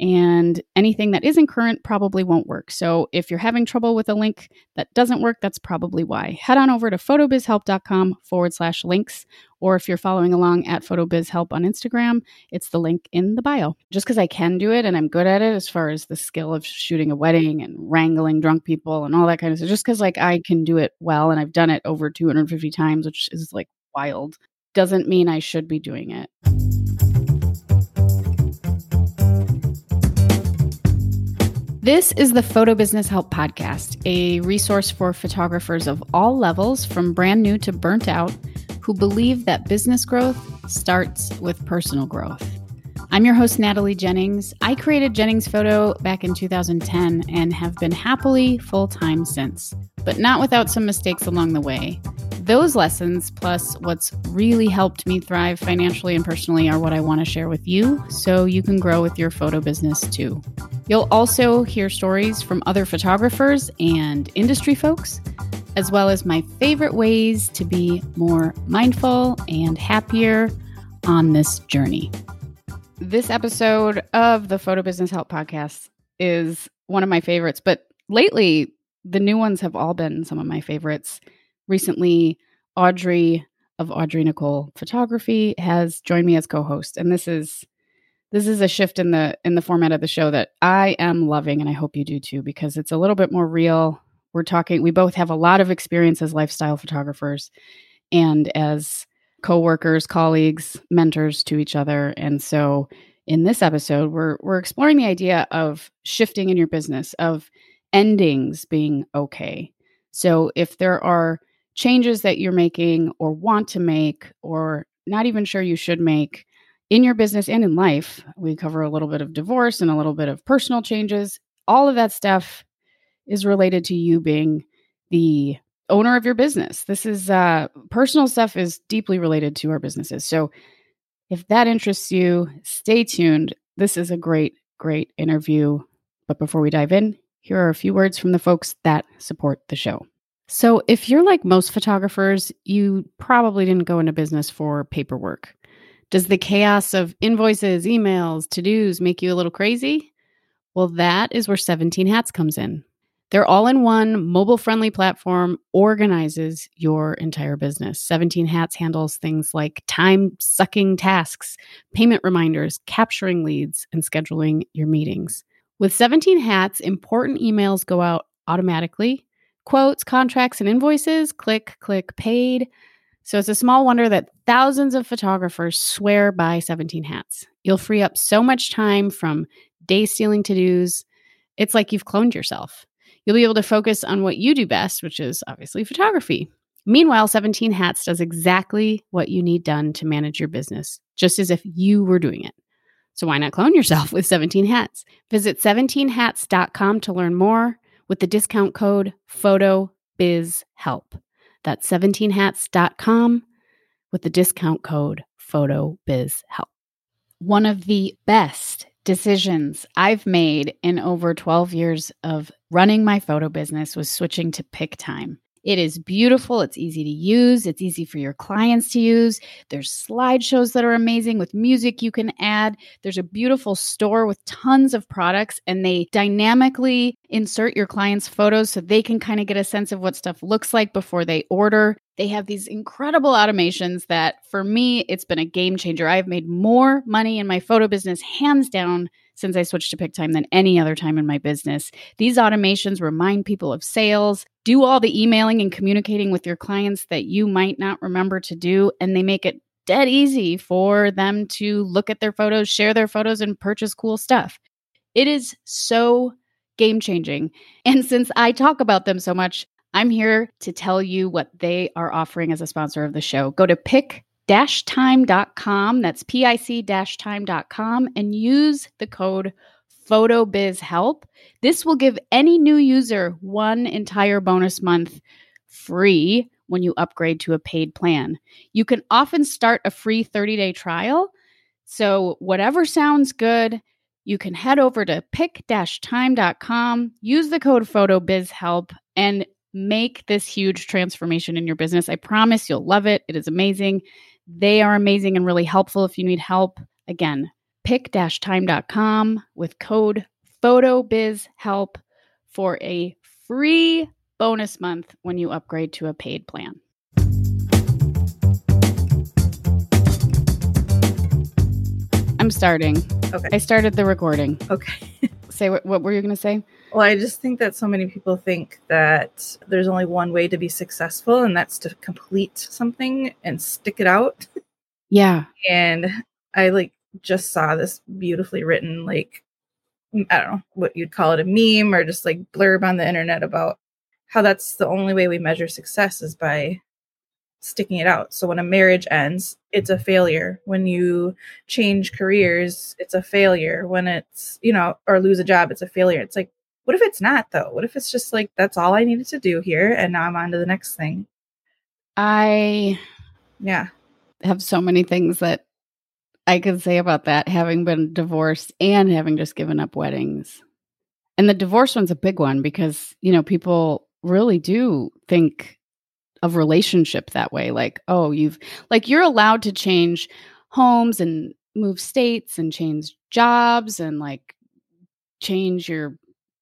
and anything that isn't current probably won't work. So if you're having trouble with a link that doesn't work, that's probably why. Head on over to photobizhelp.com forward slash links, or if you're following along at photobizhelp on Instagram, it's the link in the bio. Just because I can do it and I'm good at it as far as the skill of shooting a wedding and wrangling drunk people and all that kind of stuff, just because like I can do it well and I've done it over 250 times, which is like wild, doesn't mean I should be doing it. This is the Photo Business Help Podcast, a resource for photographers of all levels, from brand new to burnt out, who believe that business growth starts with personal growth. I'm your host, Natalie Jennings. I created Jennings Photo back in 2010 and have been happily full time since, but not without some mistakes along the way. Those lessons, plus what's really helped me thrive financially and personally, are what I want to share with you so you can grow with your photo business too. You'll also hear stories from other photographers and industry folks, as well as my favorite ways to be more mindful and happier on this journey. This episode of the Photo Business Help Podcast is one of my favorites, but lately, the new ones have all been some of my favorites recently Audrey of Audrey Nicole Photography has joined me as co-host and this is this is a shift in the in the format of the show that I am loving and I hope you do too because it's a little bit more real. We're talking we both have a lot of experience as lifestyle photographers and as co-workers, colleagues, mentors to each other and so in this episode we're we're exploring the idea of shifting in your business of endings being okay. So if there are changes that you're making or want to make or not even sure you should make in your business and in life. We cover a little bit of divorce and a little bit of personal changes. All of that stuff is related to you being the owner of your business. This is uh, personal stuff is deeply related to our businesses. So if that interests you, stay tuned. This is a great, great interview. But before we dive in, here are a few words from the folks that support the show. So, if you're like most photographers, you probably didn't go into business for paperwork. Does the chaos of invoices, emails, to dos make you a little crazy? Well, that is where 17 Hats comes in. Their all in one mobile friendly platform organizes your entire business. 17 Hats handles things like time sucking tasks, payment reminders, capturing leads, and scheduling your meetings. With 17 Hats, important emails go out automatically quotes, contracts, and invoices. Click, click, paid. So it's a small wonder that thousands of photographers swear by 17 hats. You'll free up so much time from day stealing to dos. It's like you've cloned yourself. You'll be able to focus on what you do best, which is obviously photography. Meanwhile, 17 Hats does exactly what you need done to manage your business, just as if you were doing it. So why not clone yourself with 17 Hats? Visit 17hats.com to learn more with the discount code PHOTOBIZHELP. That's 17hats.com with the discount code PHOTOBIZHELP. One of the best decisions I've made in over 12 years of running my photo business was switching to PicTime. It is beautiful. It's easy to use. It's easy for your clients to use. There's slideshows that are amazing with music you can add. There's a beautiful store with tons of products, and they dynamically insert your clients' photos so they can kind of get a sense of what stuff looks like before they order. They have these incredible automations that for me, it's been a game changer. I've made more money in my photo business, hands down, since I switched to Pic-Time than any other time in my business. These automations remind people of sales, do all the emailing and communicating with your clients that you might not remember to do, and they make it dead easy for them to look at their photos, share their photos, and purchase cool stuff. It is so game changing. And since I talk about them so much, I'm here to tell you what they are offering as a sponsor of the show. Go to pick time.com. That's pic time.com and use the code PhotoBizHelp. This will give any new user one entire bonus month free when you upgrade to a paid plan. You can often start a free 30 day trial So, whatever sounds good, you can head over to pic-time.com, use the code PHOTOBIZHELP, and make this huge transformation in your business. I promise you'll love it. It is amazing. They are amazing and really helpful if you need help. Again, pic-time.com with code PHOTOBIZHELP for a free bonus month when you upgrade to a paid plan. I'm starting. Okay. I started the recording. Okay. Say what, what were you going to say? Well, I just think that so many people think that there's only one way to be successful, and that's to complete something and stick it out. Yeah. And I like just saw this beautifully written, like, I don't know what you'd call it a meme or just like blurb on the internet about how that's the only way we measure success is by sticking it out. So when a marriage ends, it's a failure. When you change careers, it's a failure. When it's, you know, or lose a job, it's a failure. It's like, what if it's not though? What if it's just like that's all I needed to do here and now I'm on to the next thing? I Yeah. have so many things that I could say about that, having been divorced and having just given up weddings. And the divorce one's a big one because, you know, people really do think of relationship that way. Like, oh, you've, like, you're allowed to change homes and move states and change jobs and like change your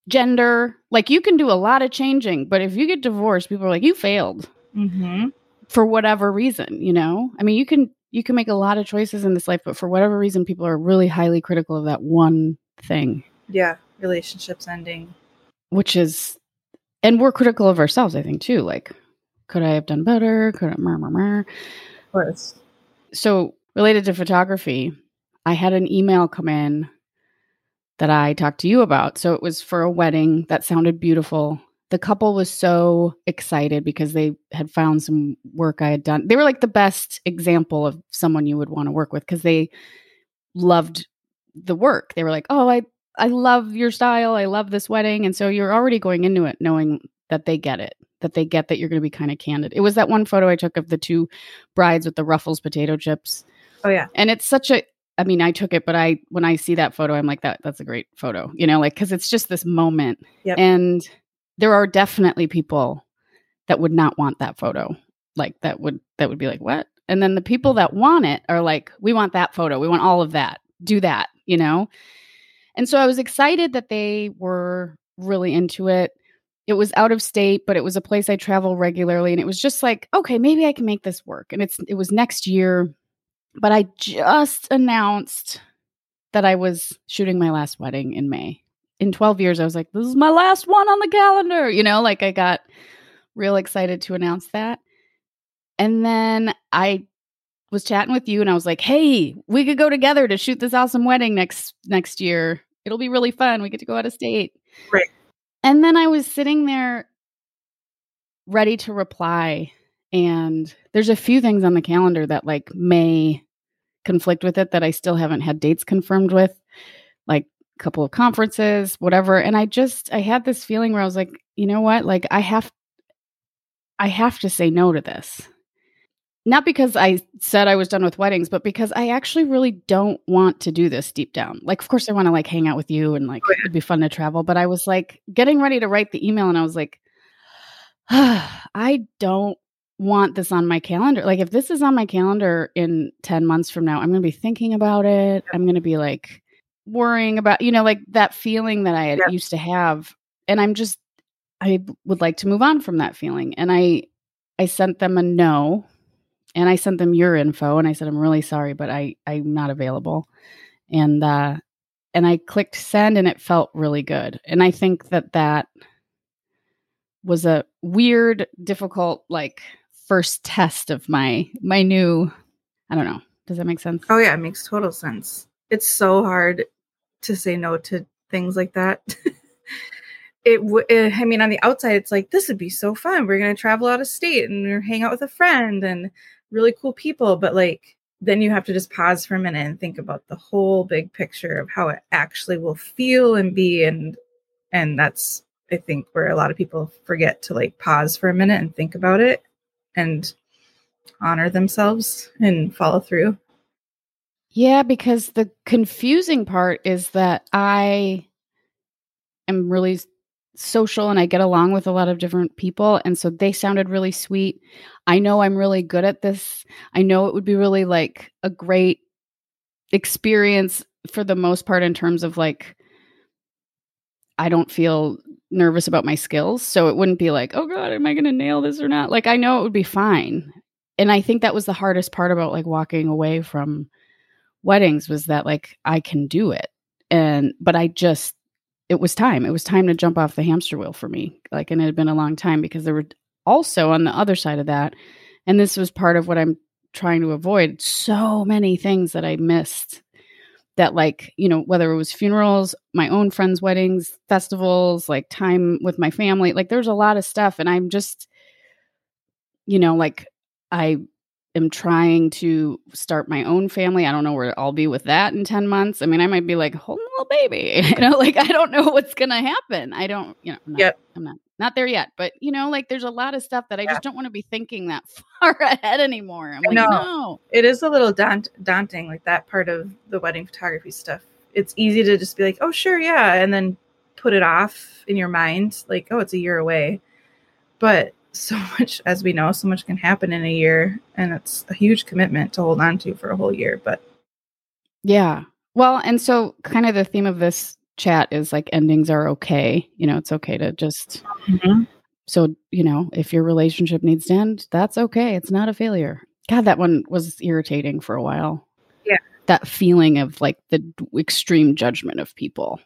gender. Like, you can do a lot of changing. But if you get divorced, people are like, you failed Mm-hmm. for whatever reason, you know? I mean, you can you can make a lot of choices in this life, but for whatever reason people are really highly critical of that one thing, Yeah. Relationships ending. which is and we're critical of ourselves, I think too. Like could I have done better? Could I murr. Of course. So, related to photography, I had an email come in that I talked to you about. So, it was for a wedding that sounded beautiful. The couple was so excited because they had found some work I had done. They were like the best example of someone you would want to work with because they loved the work. They were like, "Oh, I I love your style. I love this wedding." And so you're already going into it knowing that they get it, that they get that you're going to be kind of candid. It was that one photo I took of the two brides with the Ruffles potato chips. Oh yeah. And it's such a I mean, I took it, but I when I see that photo, I'm like that that's a great photo. You know, like cuz it's just this moment. Yep. And there are definitely people that would not want that photo. Like that would that would be like, "What?" And then the people that want it are like, "We want that photo. We want all of that. Do that," you know? And so I was excited that they were really into it. It was out of state, but it was a place I travel regularly and it was just like, okay, maybe I can make this work. And it's it was next year, but I just announced that I was shooting my last wedding in May. In 12 years I was like, this is my last one on the calendar, you know, like I got real excited to announce that. And then I was chatting with you and I was like, "Hey, we could go together to shoot this awesome wedding next next year. It'll be really fun. We get to go out of state." Right. And then I was sitting there ready to reply and there's a few things on the calendar that like may conflict with it that I still haven't had dates confirmed with, like a couple of conferences, whatever. And I just I had this feeling where I was like, "You know what? Like I have I have to say no to this." not because I said I was done with weddings, but because I actually really don't want to do this deep down. Like, of course, I want to like hang out with you and like Oh, it'd be fun to travel. But I was like getting ready to write the email and I was like, I don't want this on my calendar. Like, if this is on my calendar in 10 months from now, I'm going to be thinking about it. I'm going to be like worrying about, you know, like that feeling that I Yep. used to have. And I'm just, I would like to move on from that feeling. And I, I sent them a no and I sent them your info and I said I'm really sorry but I I'm not available. And uh and I clicked send and it felt really good. And I think that that was a weird difficult like first test of my my new I don't know. Does that make sense? Oh yeah, it makes total sense. It's so hard to say no to things like that. it, w- eh, I mean, on the outside, it's like this would be so fun. We're gonna travel out of state and hang out with a friend and really cool people. But like, then you have to just pause for a minute and think about the whole big picture of how it actually will feel and be. And and that's I think where a lot of people forget to like pause for a minute and think about it and honor themselves and follow through. Yeah, because the confusing part is that I am really social and I get along with a lot of different people. And so they sounded really sweet. I know I'm really good at this. I know it would be really like a great experience for the most part in terms of like, I don't feel nervous about my skills. So it wouldn't be like, oh God, am I going to nail this or not? Like, I know it would be fine. And I think that was the hardest part about like walking away from weddings was that like I can do it. And, but I just, it was time. It was time to jump off the hamster wheel for me. Like, and it had been a long time because there were also on the other side of that, and this was part of what I'm trying to avoid so many things that I missed. That, like, you know, whether it was funerals, my own friends' weddings, festivals, like time with my family, like, there's a lot of stuff. And I'm just, you know, like, I am trying to start my own family. I don't know where I'll be with that in 10 months. I mean, I might be like, hold little baby. You know, like I don't know what's gonna happen. I don't, you know, I'm not, yep. I'm not not there yet. But you know, like there's a lot of stuff that I yeah. just don't want to be thinking that far ahead anymore. I'm like, no. no. It is a little daunt- daunting, like that part of the wedding photography stuff. It's easy to just be like, oh sure, yeah, and then put it off in your mind, like, oh, it's a year away. But so much as we know so much can happen in a year and it's a huge commitment to hold on to for a whole year but yeah well and so kind of the theme of this chat is like endings are okay you know it's okay to just mm-hmm. so you know if your relationship needs to end that's okay it's not a failure god that one was irritating for a while yeah that feeling of like the extreme judgment of people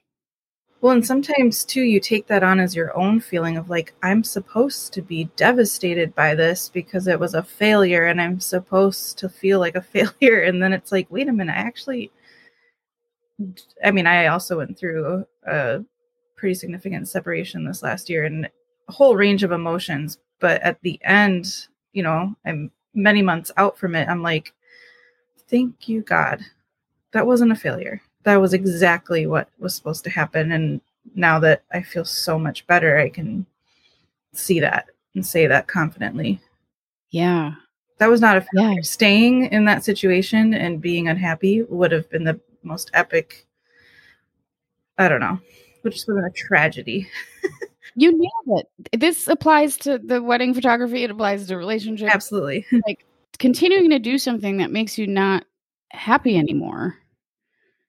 well, and sometimes too, you take that on as your own feeling of like, I'm supposed to be devastated by this because it was a failure and I'm supposed to feel like a failure. And then it's like, wait a minute, I actually, I mean, I also went through a pretty significant separation this last year and a whole range of emotions. But at the end, you know, I'm many months out from it. I'm like, thank you, God. That wasn't a failure that was exactly what was supposed to happen. And now that I feel so much better, I can see that and say that confidently. Yeah. That was not a failure. Yeah. Staying in that situation and being unhappy would have been the most epic. I don't know. Would just have been a tragedy. you nailed it. This applies to the wedding photography. It applies to relationships. Absolutely. like continuing to do something that makes you not happy anymore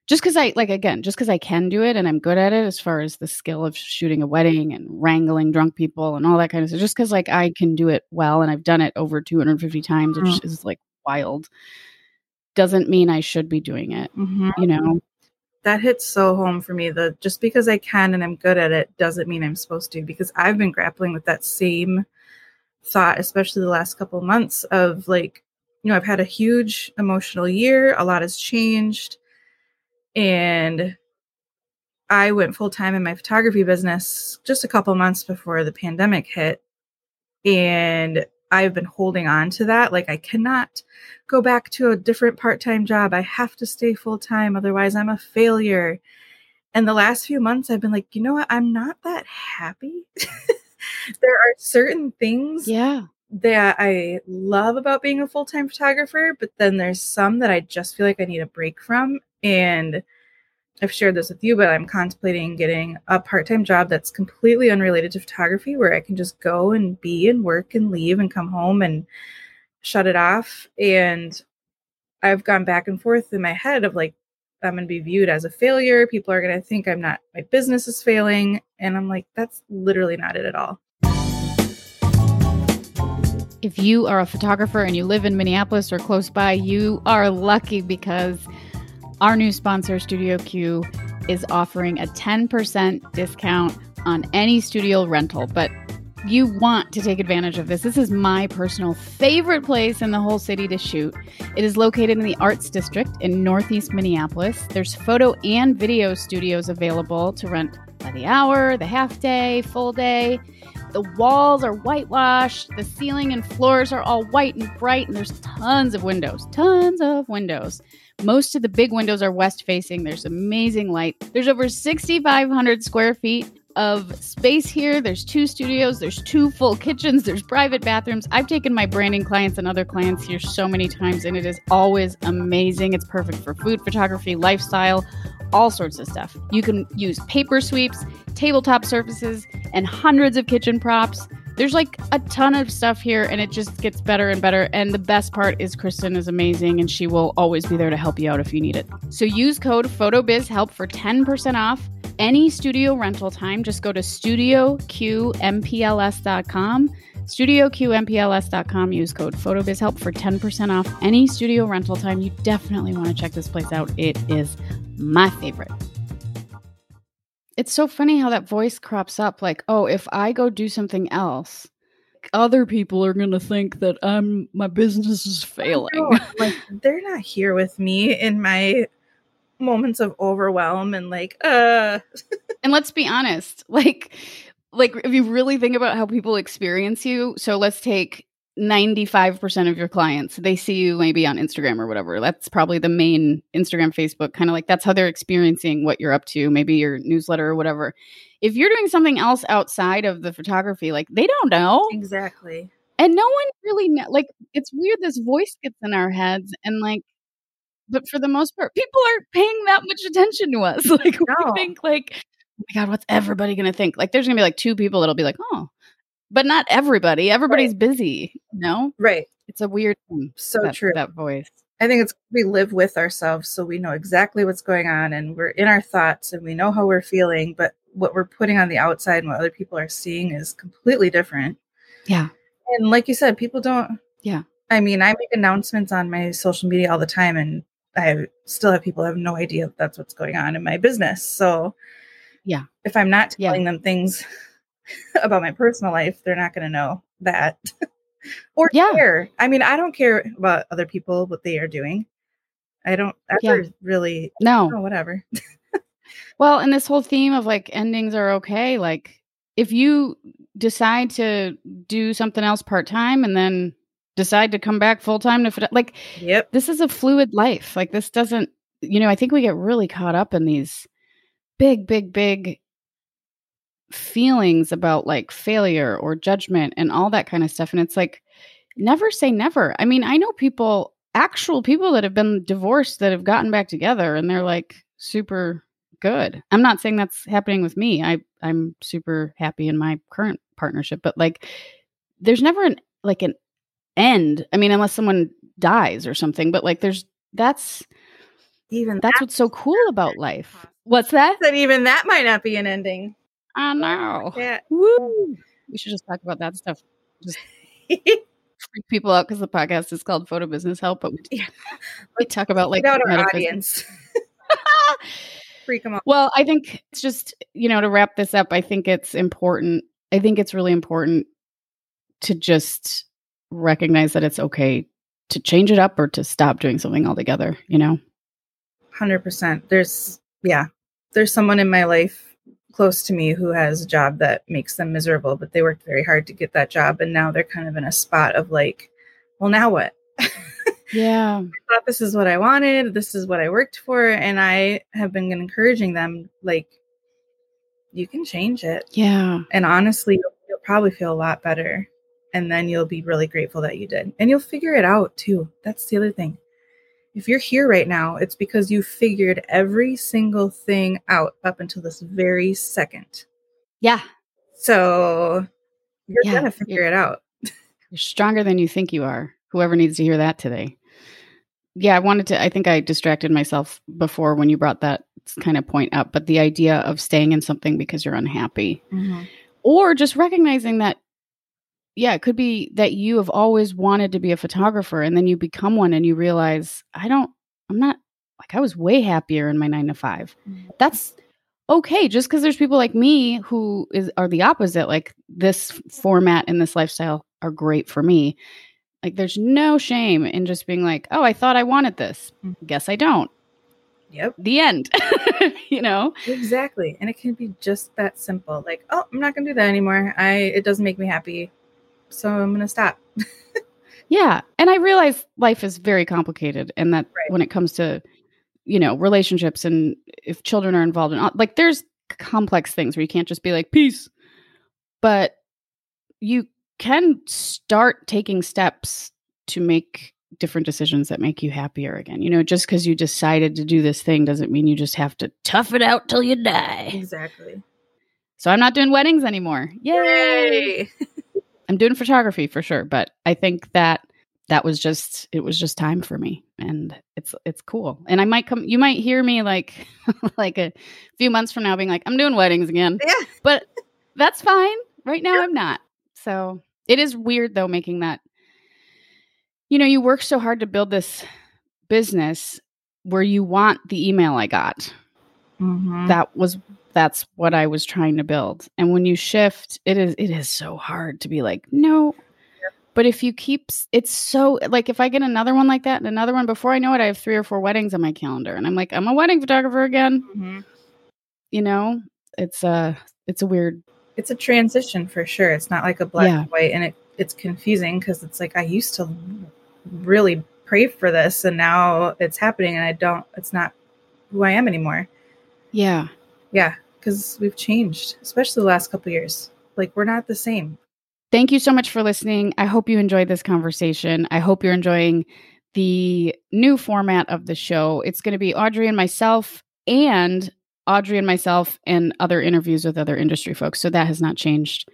just because I like again, just because I can do it and I'm good at it as far as the skill of shooting a wedding and wrangling drunk people and all that kind of stuff. Just because like I can do it well and I've done it over 250 times, which mm. is like wild, doesn't mean I should be doing it. Mm-hmm. You know, that hits so home for me. that just because I can and I'm good at it doesn't mean I'm supposed to. Because I've been grappling with that same thought, especially the last couple months of like, you know, I've had a huge emotional year. A lot has changed and I went full time in my photography business just a couple months before the pandemic hit. And I've been holding on to that. Like, I cannot go back to a different part time job. I have to stay full time. Otherwise, I'm a failure. And the last few months, I've been like, you know what? I'm not that happy. there are certain things yeah. that I love about being a full time photographer, but then there's some that I just feel like I need a break from. And I've shared this with you, but I'm contemplating getting a part time job that's completely unrelated to photography where I can just go and be and work and leave and come home and shut it off. And I've gone back and forth in my head of like, I'm going to be viewed as a failure. People are going to think I'm not, my business is failing. And I'm like, that's literally not it at all. If you are a photographer and you live in Minneapolis or close by, you are lucky because our new sponsor, Studio Q, is offering a 10% discount on any studio rental, but you want to take advantage of this. This is my personal favorite place in the whole city to shoot. It is located in the Arts District in Northeast Minneapolis. There's photo and video studios available to rent by the hour, the half day, full day. The walls are whitewashed, the ceiling and floors are all white and bright, and there's tons of windows, tons of windows. Most of the big windows are west facing. There's amazing light. There's over 6,500 square feet of space here. There's two studios, there's two full kitchens, there's private bathrooms. I've taken my branding clients and other clients here so many times, and it is always amazing. It's perfect for food photography, lifestyle, all sorts of stuff. You can use paper sweeps, tabletop surfaces, and hundreds of kitchen props. There's like a ton of stuff here, and it just gets better and better. And the best part is Kristen is amazing, and she will always be there to help you out if you need it. So use code PHOTOBIZHELP for 10% off any studio rental time. Just go to studioqmpls.com. StudioQMPLS.com. Use code PHOTOBIZHELP for 10% off any studio rental time. You definitely want to check this place out. It is my favorite. It's so funny how that voice crops up like, oh, if I go do something else, other people are going to think that I'm my business is failing. No, like they're not here with me in my moments of overwhelm and like uh and let's be honest, like like if you really think about how people experience you, so let's take 95% of your clients they see you maybe on instagram or whatever. That's probably the main instagram facebook kind of like that's how they're experiencing what you're up to maybe your newsletter or whatever. If you're doing something else outside of the photography like they don't know. Exactly. And no one really know like it's weird this voice gets in our heads and like but for the most part people aren't paying that much attention to us. Like No. we think like oh my god what's everybody gonna think? Like there's gonna be like two people that'll be like oh but not everybody everybody's busy no right. It's a weird thing so that, true. that voice. I think it's we live with ourselves so we know exactly what's going on and we're in our thoughts and we know how we're feeling but what we're putting on the outside and what other people are seeing is completely different. Yeah. And like you said people don't Yeah. i mean i make announcements on my social media all the time and i still have people have no idea that that's what's going on in my business so Yeah. if i'm not Yeah. telling them things about my personal life they're not going to know that or Yeah. care i mean i don't care about other people what they are doing i don't Yeah. ever really no oh whatever Well, and this whole theme of like endings are okay. Like if you decide to do something else part time and then decide to come back full time to like yep this is a fluid life. Like this doesn't, you know, I think we get really caught up in these big, big, big feelings about like failure or judgment and all that kind of stuff. And it's like, never say never. I mean, I know people, actual people that have been divorced that have gotten back together and they're like super good. I'm not saying that's happening with me. I I'm super happy in my current partnership, but like there's never an like an end. I mean, unless someone dies or something, but like there's that's even that's that, what's so cool about life. What's that? that even that might not be an ending Oh, I know. yeah Woo. We should just talk about that stuff. Freak people out because the podcast is called Photo Business Help, but we, Yeah. we talk about like Get out our audience freak them out Well, I think it's just, you know, to wrap this up, I think it's important. I think it's really important to just recognize that it's okay to change it up or to stop doing something altogether, you know? Hundred percent. There's yeah, there's someone in my life close to me who has a job that makes them miserable, but they worked very hard to get that job, and now they're kind of in a spot of like, well, now what? Yeah. thought this is what I wanted. This is what I worked for, and I have been encouraging them like, you can change it, Yeah. and honestly, you'll, you'll probably feel a lot better, and then you'll be really grateful that you did, and you'll figure it out too. That's the other thing. If you're here right now, it's because you figured every single thing out up until this very second. Yeah. So you're Yeah, gonna figure it out. You're stronger than you think you are. Whoever needs to hear that today. Yeah, I wanted to I think I distracted myself before when you brought that kind of point up, but the idea of staying in something because you're unhappy mm-hmm. or just recognizing that yeah it could be that you have always wanted to be a photographer and then you become one and you realize i don't i'm not like i was way happier in my nine to five Mhm. that's okay just because there's people like me who is are the opposite like this format and this lifestyle are great for me like there's no shame in just being like oh i thought i wanted this Mhm. guess i don't Yep. the end you know Exactly. And it can be just that simple. Like, oh, I'm not gonna do that anymore. I it doesn't make me happy. So I'm gonna stop. Yeah. And I realize life is very complicated and that Right. when it comes to, you know, relationships and if children are involved in uh, like there's complex things where you can't just be like, peace. But you can start taking steps to make different decisions that make you happier again. You know, just because you decided to do this thing doesn't mean you just have to tough it out till you die. Exactly. So I'm not doing weddings anymore. Yay! I'm doing photography for sure, but I think that that was just it was just time for me and it's it's cool. And I might come you might hear me like like a few months from now being like I'm doing weddings again. Yeah. But that's fine. Right now I'm not. So it is weird though making that you know, you work so hard to build this business where you want the email I got. Mhm. That was that's what I was trying to build. And when you shift, it is it is so hard to be like, no. But if you keep it's so like if I get another one like that and another one before I know it, I have three or four weddings on my calendar. And I'm like, I'm a wedding photographer again. Mhm. You know? It's a it's a weird It's a transition for sure. It's not like a black Yeah. and white, and it it's confusing because it's like I used to really pray for this, and now it's happening, and I don't. It's not who I am anymore. yeah. Yeah, because we've changed, especially the last couple years. Like we're not the same. Thank you so much for listening. I hope you enjoyed this conversation. I hope you're enjoying the new format of the show. It's going to be Audrey and myself, and Audrey and myself, and other interviews with other industry folks. So that has not changed.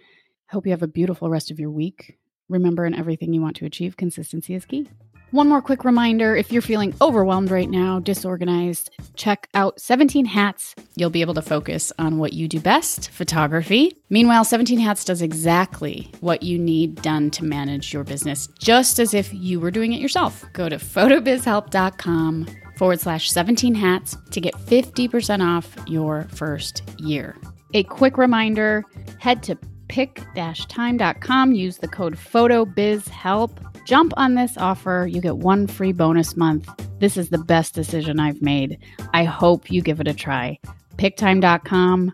I hope you have a beautiful rest of your week. Remember, in everything you want to achieve, consistency is key. One more quick reminder if you're feeling overwhelmed right now, disorganized, check out 17 Hats. You'll be able to focus on what you do best photography. Meanwhile, 17 Hats does exactly what you need done to manage your business, just as if you were doing it yourself. Go to photobizhelp.com forward slash 17 hats to get 50% off your first year. A quick reminder head to pic-time.com, use the code PHOTOBIZHELP. Jump on this offer. You get one free bonus month. This is the best decision I've made. I hope you give it a try. Pic-Time.com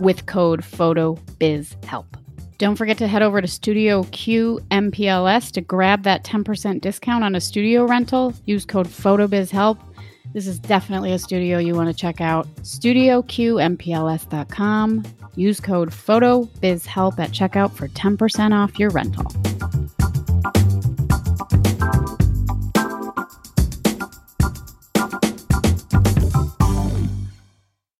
with code PHOTOBIZHELP. Don't forget to head over to Studio Q MPLS to grab that 10% discount on a studio rental. Use code PHOTOBIZHELP. This is definitely a studio you want to check out. StudioQMPLS.com. Use code PHOTOBIZHELP at checkout for 10% off your rental.